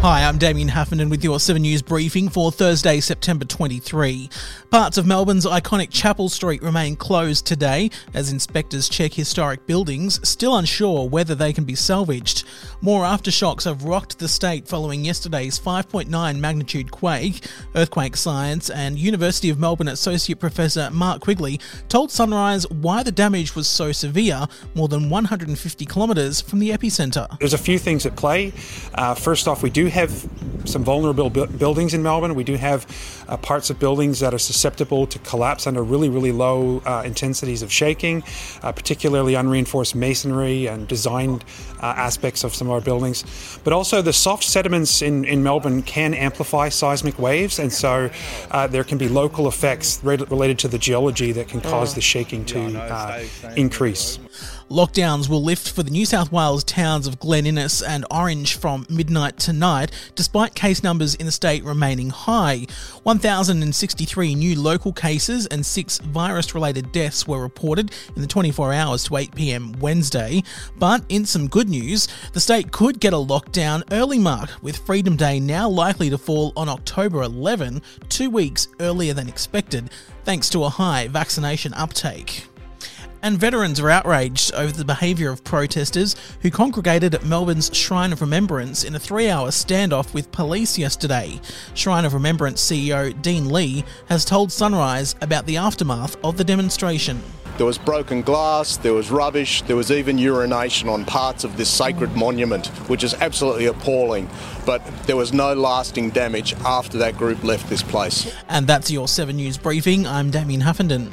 Hi, I'm Damien Huffenden with your 7 News briefing for Thursday, September 23. Parts of Melbourne's iconic Chapel Street remain closed today as inspectors check historic buildings, still unsure whether they can be salvaged. More aftershocks have rocked the state following yesterday's 5.9 magnitude quake. Earthquake science and University of Melbourne Associate Professor Mark Quigley told Sunrise why the damage was so severe, more than 150 kilometres from the epicentre. There's a few things at play. Uh, first off, we do have some vulnerable bu- buildings in Melbourne. We do have uh, parts of buildings that are susceptible to collapse under really, really low uh, intensities of shaking, uh, particularly unreinforced masonry and designed uh, aspects of some of our buildings. But also, the soft sediments in, in Melbourne can amplify seismic waves, and so uh, there can be local effects re- related to the geology that can cause the shaking to uh, increase. Lockdowns will lift for the New South Wales towns of Glen Innes and Orange from midnight tonight, despite case numbers in the state remaining high. 1,063 new local cases and six virus related deaths were reported in the 24 hours to 8 pm Wednesday. But in some good news, the state could get a lockdown early mark, with Freedom Day now likely to fall on October 11, two weeks earlier than expected, thanks to a high vaccination uptake. And veterans are outraged over the behaviour of protesters who congregated at Melbourne's Shrine of Remembrance in a three hour standoff with police yesterday. Shrine of Remembrance CEO Dean Lee has told Sunrise about the aftermath of the demonstration. There was broken glass, there was rubbish, there was even urination on parts of this sacred monument, which is absolutely appalling. But there was no lasting damage after that group left this place. And that's your 7 News briefing. I'm Damien Huffenden.